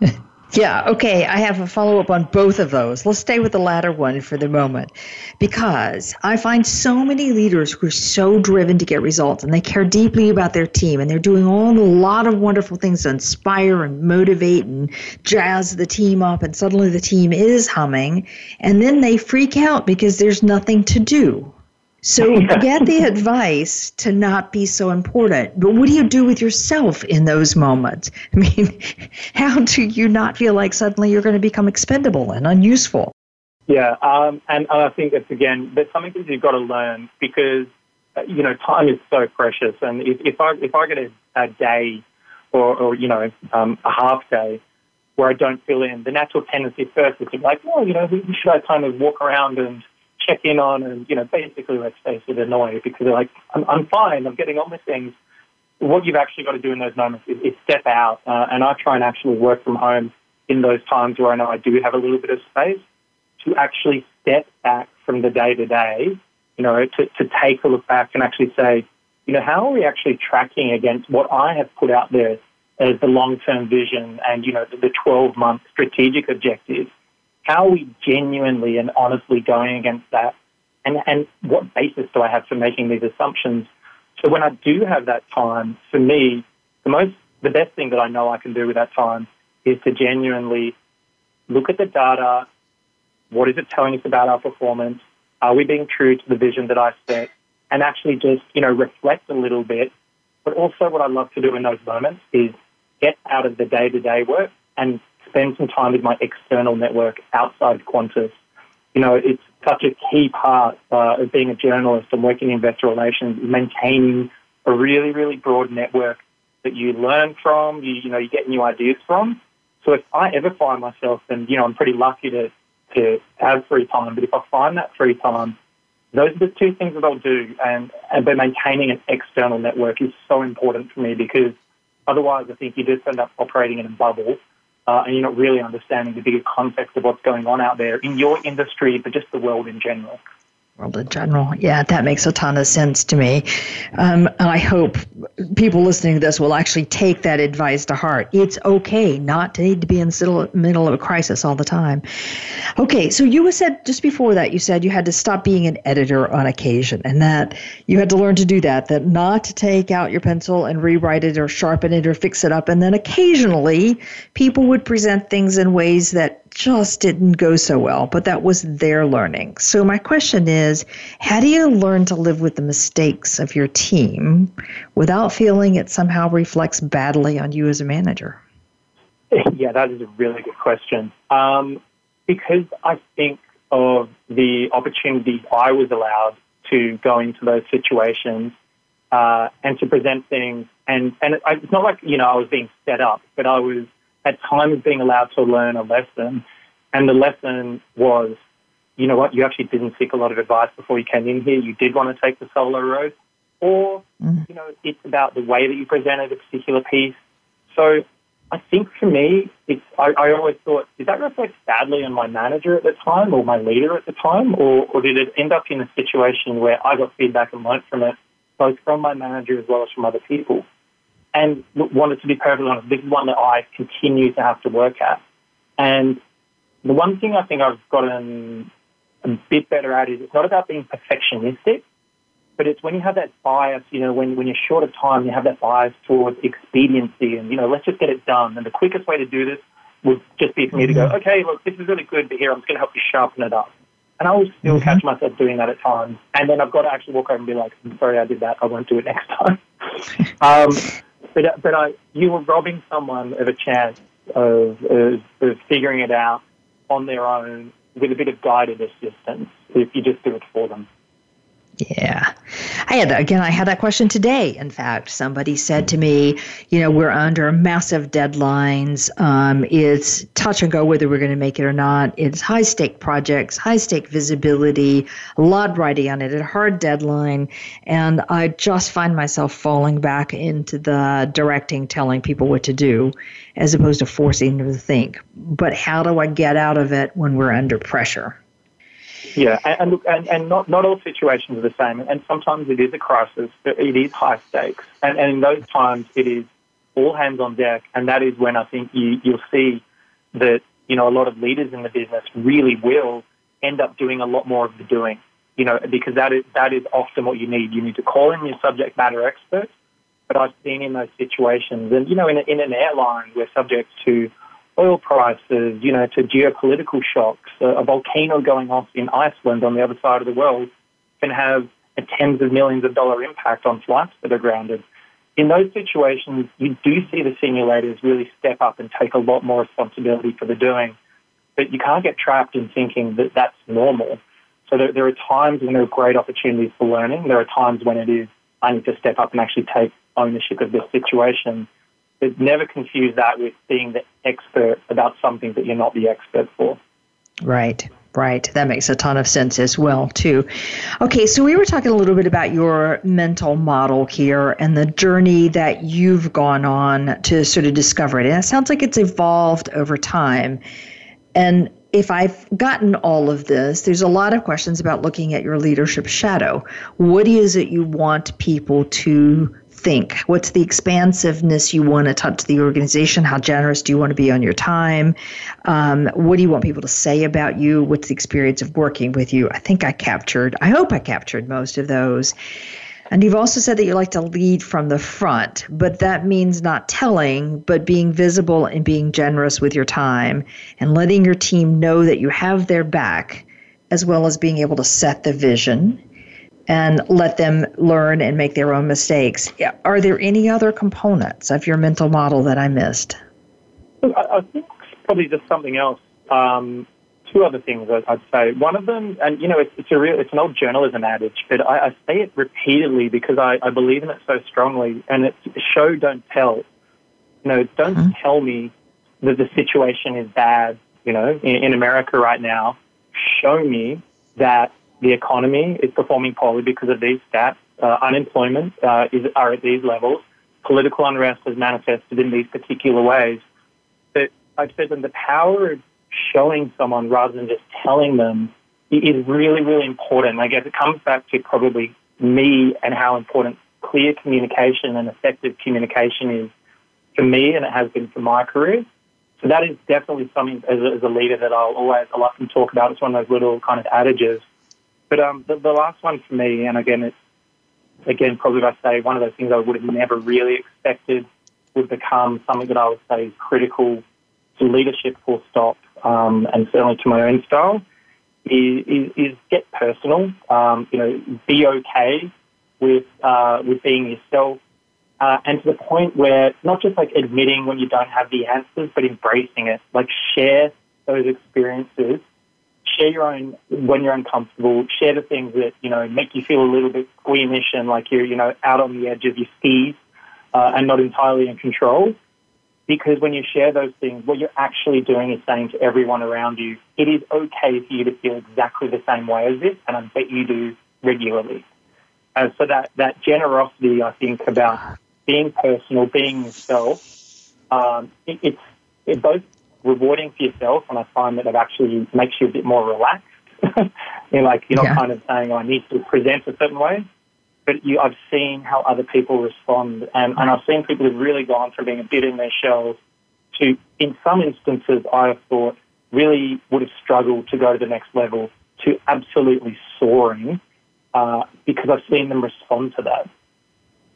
[LAUGHS] Yeah, okay. I have a follow up on both of those. Let's stay with the latter one for the moment because I find so many leaders who are so driven to get results and they care deeply about their team and they're doing all a lot of wonderful things to inspire and motivate and jazz the team up, and suddenly the team is humming, and then they freak out because there's nothing to do. So [LAUGHS] get the advice to not be so important. But what do you do with yourself in those moments? I mean, [LAUGHS] how do you not feel like suddenly you're going to become expendable and unuseful? Yeah, um, and I think it's again, there's something that you've got to learn because uh, you know time is so precious, and if, if I if I get a, a day or, or you know um, a half day where I don't fill in, the natural tendency first is to be like, well, you know, should I kind of walk around and check in on and, you know, basically, let's face it, annoy because they're like, I'm, I'm fine, I'm getting on with things. What you've actually got to do in those moments is, is step out. Uh, and I try and actually work from home in those times where I know I do have a little bit of space to actually step back from the day to day, you know, to, to take a look back and actually say, you know, how are we actually tracking against what I have put out there as the long term vision and, you know, the 12 month strategic objectives? How are we genuinely and honestly going against that? And, and what basis do I have for making these assumptions? So when I do have that time, for me, the most, the best thing that I know I can do with that time is to genuinely look at the data. What is it telling us about our performance? Are we being true to the vision that I set? And actually just, you know, reflect a little bit. But also what I love to do in those moments is get out of the day to day work and spend some time with my external network outside Qantas. You know, it's such a key part uh, of being a journalist and working in investor relations, maintaining a really, really broad network that you learn from, you, you know, you get new ideas from. So if I ever find myself, and, you know, I'm pretty lucky to, to have free time, but if I find that free time, those are the two things that I'll do. And, and but maintaining an external network is so important for me because otherwise I think you just end up operating in a bubble uh, and you're not really understanding the bigger context of what's going on out there in your industry, but just the world in general world in general. Yeah, that makes a ton of sense to me. Um, and I hope people listening to this will actually take that advice to heart. It's okay not to need to be in the middle of a crisis all the time. Okay, so you said just before that, you said you had to stop being an editor on occasion and that you had to learn to do that, that not to take out your pencil and rewrite it or sharpen it or fix it up. And then occasionally people would present things in ways that just didn't go so well, but that was their learning. So, my question is how do you learn to live with the mistakes of your team without feeling it somehow reflects badly on you as a manager? [LAUGHS] Yeah, that is a really good question. Um, because I think of the opportunities I was allowed to go into those situations uh, and to present things. And, and it's not like, you know, I was being set up, but I was at times being allowed to learn a lesson. And the lesson was, you know what, you actually didn't seek a lot of advice before you came in here. You did want to take the solo road. Or, mm-hmm. you know, it's about the way that you presented a particular piece. So I think for me, it's, I, I always thought, did that reflect badly on my manager at the time or my leader at the time? Or, or did it end up in a situation where I got feedback and learned from it, both from my manager as well as from other people? And wanted to be perfectly honest, this is one that I continue to have to work at. And the one thing I think I've gotten a bit better at is it's not about being perfectionistic, but it's when you have that bias, you know, when, when you're short of time, you have that bias towards expediency and, you know, let's just get it done. And the quickest way to do this would just be for me to go, mm-hmm. okay, look, this is really good, but here, I'm just going to help you sharpen it up. And I will still mm-hmm. catch myself doing that at times. And then I've got to actually walk over and be like, I'm sorry I did that. I won't do it next time. [LAUGHS] um, but uh, but I, you were robbing someone of a chance of, of, of figuring it out on their own with a bit of guided assistance if you just do it for them. Yeah. I had again I had that question today. In fact, somebody said to me, you know, we're under massive deadlines. Um, it's touch and go whether we're going to make it or not. It's high stake projects, high stake visibility, a lot riding on it, a hard deadline, and I just find myself falling back into the directing, telling people what to do, as opposed to forcing them to think. But how do I get out of it when we're under pressure? Yeah, and, and, and not, not all situations are the same. And sometimes it is a crisis, it is high stakes. And, and in those times, it is all hands on deck. And that is when I think you, you'll see that, you know, a lot of leaders in the business really will end up doing a lot more of the doing, you know, because that is, that is often what you need. You need to call in your subject matter experts. But I've seen in those situations, and, you know, in, a, in an airline, we're subject to oil prices, you know, to geopolitical shocks. A, a volcano going off in Iceland on the other side of the world can have a tens of millions of dollar impact on flights that are grounded. In those situations, you do see the simulators really step up and take a lot more responsibility for the doing. But you can't get trapped in thinking that that's normal. So there, there are times when there are great opportunities for learning. There are times when it is, I need to step up and actually take ownership of this situation. But never confuse that with being the expert about something that you're not the expert for. Right. Right. That makes a ton of sense as well, too. Okay, so we were talking a little bit about your mental model here and the journey that you've gone on to sort of discover it. And it sounds like it's evolved over time. And if I've gotten all of this, there's a lot of questions about looking at your leadership shadow. What is it you want people to think? What's the expansiveness you want to touch the organization? How generous do you want to be on your time? Um, what do you want people to say about you? What's the experience of working with you? I think I captured, I hope I captured most of those. And you've also said that you like to lead from the front, but that means not telling, but being visible and being generous with your time and letting your team know that you have their back, as well as being able to set the vision and let them learn and make their own mistakes. Are there any other components of your mental model that I missed? I, think probably just something else. Um, two other things I'd say. One of them, and you know, it's, it's a real, it's an old journalism adage, but I, I say it repeatedly because I, I believe in it so strongly. And it's show, don't tell. You know, don't mm-hmm. tell me that the situation is bad. You know, in, in America right now, show me that the economy is performing poorly because of these stats. Uh, unemployment uh, is, are at these levels. Political unrest has manifested in these particular ways. But I've said that the power of showing someone rather than just telling them is really, really important. I guess it comes back to probably me and how important clear communication and effective communication is for me, and it has been for my career. So that is definitely something as a, as a leader that I'll always, I'll often talk about. It's one of those little kind of adages but um, the, the last one for me, and again, it's again probably I say one of those things I would have never really expected would become something that I would say is critical to leadership, full stop, um, and certainly to my own style. Is, is, is get personal. Um, you know, be okay with uh, with being yourself, uh, and to the point where not just like admitting when you don't have the answers, but embracing it. Like share those experiences share your own when you're uncomfortable. Share the things that you know make you feel a little bit squeamish and like you're you know out on the edge of your skis uh, and not entirely in control. Because when you share those things, what you're actually doing is saying to everyone around you, it is okay for you to feel exactly the same way as this, and I bet you do regularly. And so that, that generosity, I think, about being personal, being yourself, um, it, it's it both rewarding for yourself, and I find that it actually makes you a bit more relaxed. [LAUGHS] you're like you're not yeah. kind of saying, oh, "I need to present a certain way," but you, I've seen how other people respond, and, and I've seen people who've really gone from being a bit in their shells to, in some instances, I have thought really would have struggled to go to the next level to absolutely soaring uh, because I've seen them respond to that.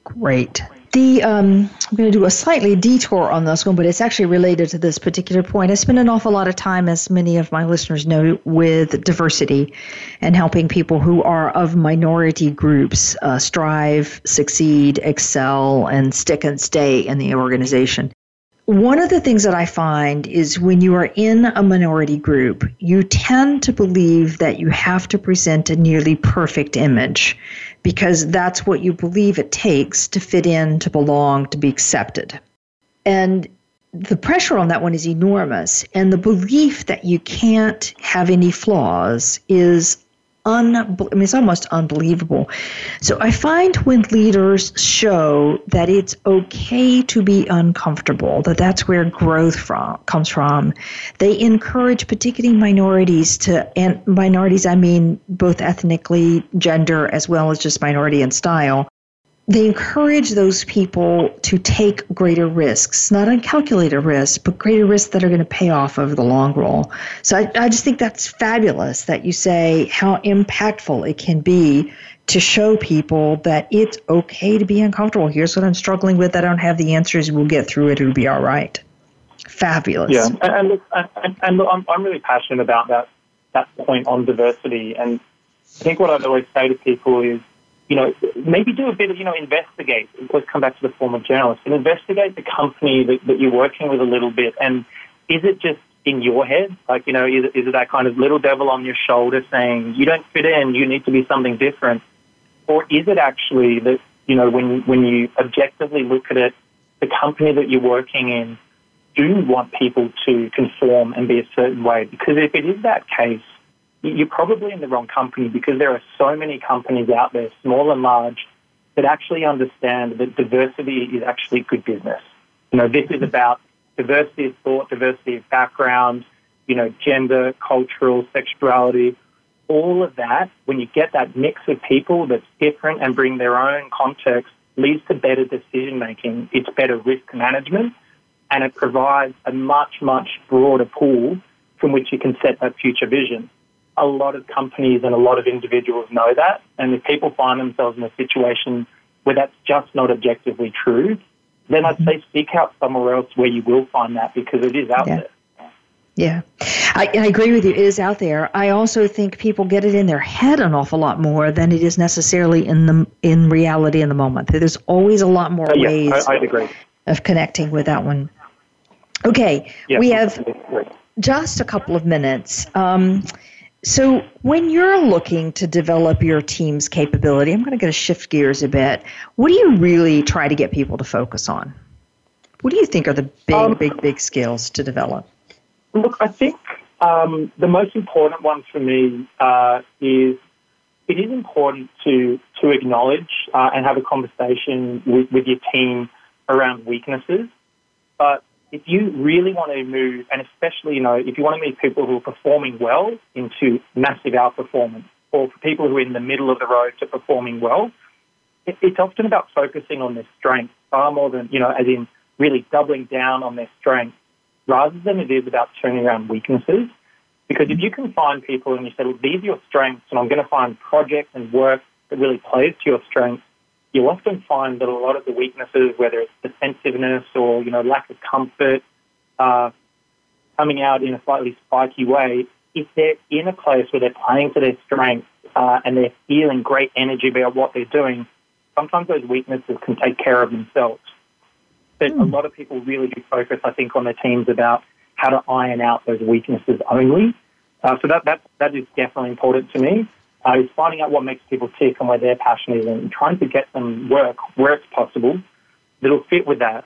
Great. The um, I'm going to do a slightly detour on this one, but it's actually related to this particular point. I spend an awful lot of time, as many of my listeners know, with diversity and helping people who are of minority groups uh, strive, succeed, excel, and stick and stay in the organization. One of the things that I find is when you are in a minority group, you tend to believe that you have to present a nearly perfect image because that's what you believe it takes to fit in, to belong, to be accepted. And the pressure on that one is enormous. And the belief that you can't have any flaws is un, I mean, it's almost unbelievable. So I find when leaders show that it's okay to be uncomfortable, that that's where growth from comes from. They encourage particularly minorities to, and minorities I mean both ethnically, gender, as well as just minority and style, they encourage those people to take greater risks, not uncalculated risks, but greater risks that are going to pay off over the long run. So I, I just think that's fabulous that you say how impactful it can be to show people that it's okay to be uncomfortable. Here's what I'm struggling with. I don't have the answers. We'll get through it. It'll be all right. Fabulous. Yeah, and, and, and look, I'm, I'm really passionate about that that point on diversity. And I think what I'd always say to people is you know, maybe do a bit of, you know, investigate. Let's come back to the former journalist and investigate the company that, that you're working with a little bit. And is it just in your head? Like, you know, is, is it that kind of little devil on your shoulder saying, you don't fit in, you need to be something different? Or is it actually that, you know, when, when you objectively look at it, the company that you're working in do want people to conform and be a certain way? Because if it is that case, you're probably in the wrong company because there are so many companies out there, small and large, that actually understand that diversity is actually good business. You know, this is mm-hmm. about diversity of thought, diversity of background, you know, gender, cultural, sexuality, all of that, when you get that mix of people that's different and bring their own context, leads to better decision making. It's better risk management and it provides a much, much broader pool from which you can set that future vision a lot of companies and a lot of individuals know that. And if people find themselves in a situation where that's just not objectively true, then I'd say seek out somewhere else where you will find that because it is out yeah. there. Yeah, I, I, agree with you. It is out there. I also think people get it in their head an awful lot more than it is necessarily in the in reality in the moment. There's always a lot more uh, yeah, ways I, agree. of connecting with that one. Okay, yeah, we have just a couple of minutes. Um, so, when you're looking to develop your team's capability, I'm going to shift gears a bit. What do you really try to get people to focus on? What do you think are the big, um, big, big skills to develop? Look, I think um, the most important one for me uh, is it is important to to acknowledge uh, and have a conversation with, with your team around weaknesses, but if you really want to move, and especially, you know, if you want to move people who are performing well into massive outperformance, or for people who are in the middle of the road to performing well, it, it's often about focusing on their strengths far more than, you know, as in really doubling down on their strengths, rather than it is about turning around weaknesses. Because if you can find people and you say, look, these are your strengths, and I'm going to find projects and work that really plays to your strengths, you often find that a lot of the weaknesses, whether it's defensiveness or you know lack of comfort, uh, coming out in a slightly spiky way, if they're in a place where they're playing to their strengths uh, and they're feeling great energy about what they're doing, sometimes those weaknesses can take care of themselves. But mm. a lot of people really do focus, I think, on their teams about how to iron out those weaknesses only. Uh, so that, that, that is definitely important to me uh, is finding out what makes people tick and where their passion is and trying to get them work where it's possible that'll fit with that.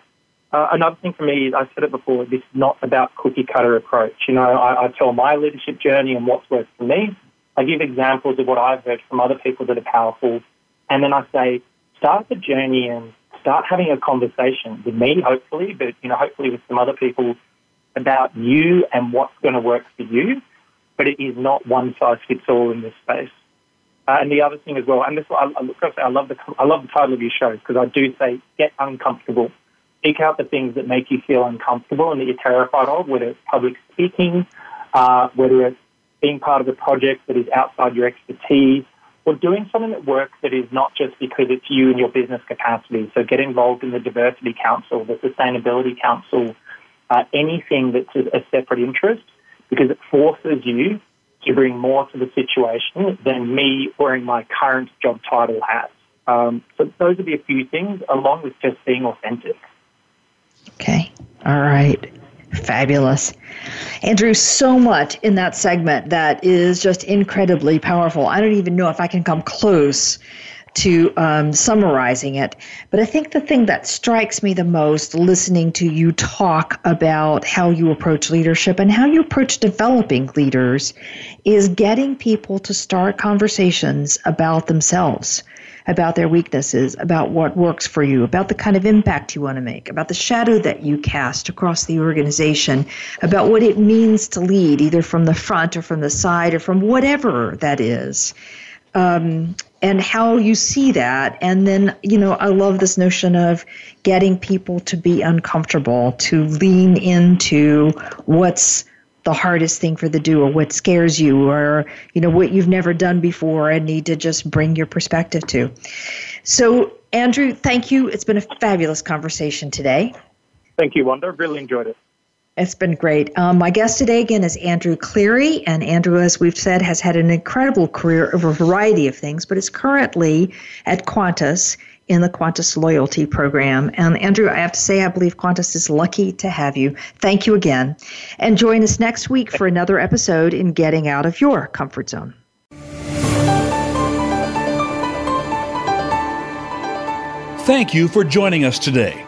Uh, another thing for me, is, I said it before, this is not about cookie cutter approach. You know, I, I tell my leadership journey and what's worked for me. I give examples of what I've heard from other people that are powerful. And then I say, start the journey and start having a conversation with me, hopefully, but, you know, hopefully with some other people about you and what's going to work for you. But it is not one size fits all in this space. Uh, and the other thing as well, and this I, I, I love the I love the title of your show because I do say get uncomfortable. Seek out the things that make you feel uncomfortable and that you're terrified of, whether it's public speaking, uh, whether it's being part of a project that is outside your expertise, or doing something at work that is not just because it's you and your business capacity. So get involved in the Diversity Council, the Sustainability Council, uh, anything that's a separate interest because it forces you to bring more to the situation than me wearing my current job title has. Um, so those would be a few things, along with just being authentic. Okay. All right. Fabulous. Andrew, so much in that segment that is just incredibly powerful. I don't even know if I can come close to um, summarizing it. But I think the thing that strikes me the most listening to you talk about how you approach leadership and how you approach developing leaders is getting people to start conversations about themselves. About their weaknesses, about what works for you, about the kind of impact you want to make, about the shadow that you cast across the organization, about what it means to lead, either from the front or from the side or from whatever that is um, and how you see that. And then, you know, I love this notion of getting people to be uncomfortable, to lean into what's the hardest thing for the do or what scares you or you know what you've never done before and need to just bring your perspective to. So andrew thank you. It's been a fabulous conversation today. Thank you wanda. Really enjoyed it it's been great. Um, my guest today again is Andrew Cleary, and Andrew, as we've said, has had an incredible career of a variety of things, but is currently at Qantas in the Qantas Loyalty Program. And Andrew, I have to say, I believe Qantas is lucky to have you. Thank you again. And join us next week for another episode in Getting Out of Your Comfort Zone. Thank you for joining us today.